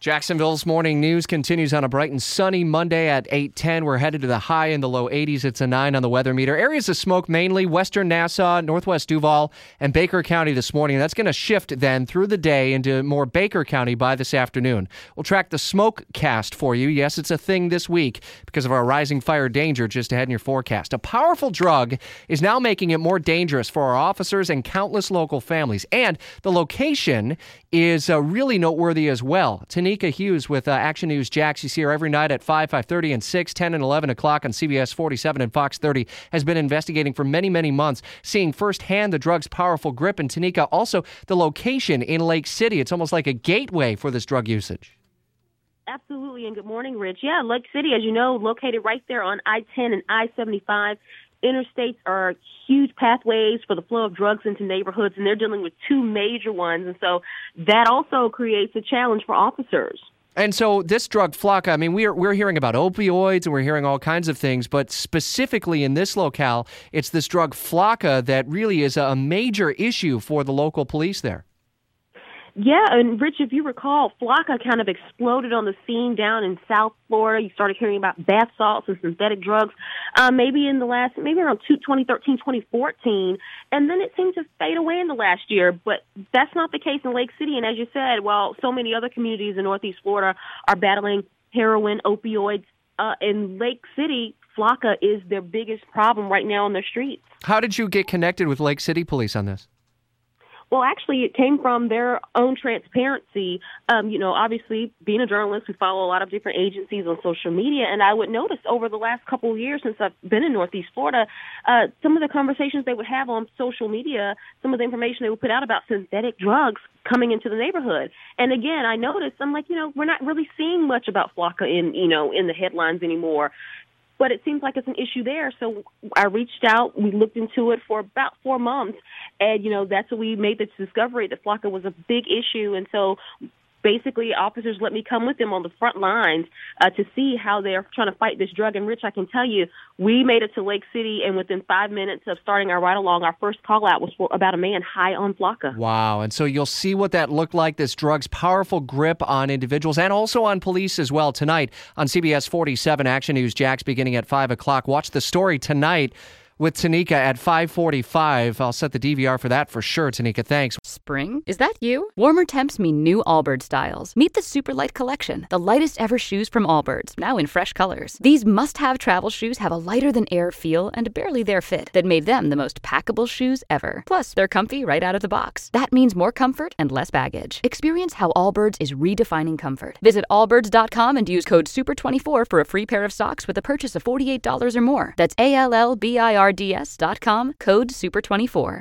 Jacksonville's morning news continues on a bright and sunny Monday at 8:10. We're headed to the high in the low 80s. It's a 9 on the weather meter. Areas of smoke mainly western Nassau, northwest Duval, and Baker County this morning. That's going to shift then through the day into more Baker County by this afternoon. We'll track the smoke cast for you. Yes, it's a thing this week because of our rising fire danger just ahead in your forecast. A powerful drug is now making it more dangerous for our officers and countless local families. And the location is uh, really noteworthy as well. Tenikka Hughes with uh, Action News Jax. You see her every night at 5, 5.30, and 6, 10, and 11 o'clock on CBS 47 and Fox 30. Has been investigating for many, many months, seeing firsthand the drug's powerful grip. And Tanika, also the location in Lake City. It's almost like a gateway for this drug usage. Absolutely, and good morning, Rich. Yeah, Lake City, as you know, located right there on I 10 and I 75 interstates are huge pathways for the flow of drugs into neighborhoods, and they're dealing with two major ones. And so that also creates a challenge for officers. And so this drug Flakka, I mean, we're we're hearing about opioids and we're hearing all kinds of things, but specifically in this locale, it's this drug Flakka that really is a major issue for the local police there. Yeah, and Rich, if you recall, Flakka kind of exploded on the scene down in South Florida. You started hearing about bath salts and synthetic drugs, uh, maybe in the last, maybe around 2013, 2014, and then it seemed to fade away in the last year. But that's not the case in Lake City. And as you said, while so many other communities in Northeast Florida are battling heroin, opioids, uh, in Lake City, Flakka is their biggest problem right now on their streets. How did you get connected with Lake City Police on this? Well, actually, it came from their own transparency. Um, you know, obviously, being a journalist, we follow a lot of different agencies on social media, and I would notice over the last couple of years since I've been in Northeast Florida, uh, some of the conversations they would have on social media, some of the information they would put out about synthetic drugs coming into the neighborhood. And again, I noticed I'm like, you know, we're not really seeing much about Flakka in, you know, in the headlines anymore but it seems like it's an issue there. So I reached out. We looked into it for about four months, and you know that's when we made the discovery that Flakka was a big issue. And so basically officers let me come with them on the front lines uh, to see how they're trying to fight this drug. And Rich, I can tell you, we made it to Lake City, and within five minutes of starting our ride along, our first call out was for about a man high on Flakka. Wow! And so you'll see what that looked like. This drug's powerful grip on individuals and also on police as well tonight on CBS 47 Action News. Jax beginning at five o'clock. Watch the story tonight with Tenikka at 545. I'll set the DVR for that for sure, Tenikka. Thanks. Spring? Is that you? Warmer temps mean new Allbirds styles. Meet the Superlight Collection, the lightest ever shoes from Allbirds, now in fresh colors. These must-have travel shoes have a lighter-than-air feel and barely there fit that made them the most packable shoes ever. Plus, they're comfy right out of the box. That means more comfort and less baggage. Experience how Allbirds is redefining comfort. Visit allbirds.com and use code SUPER24 for a free pair of socks with a purchase of $48 or more. That's A L L B I R rds.com, code SUPER24.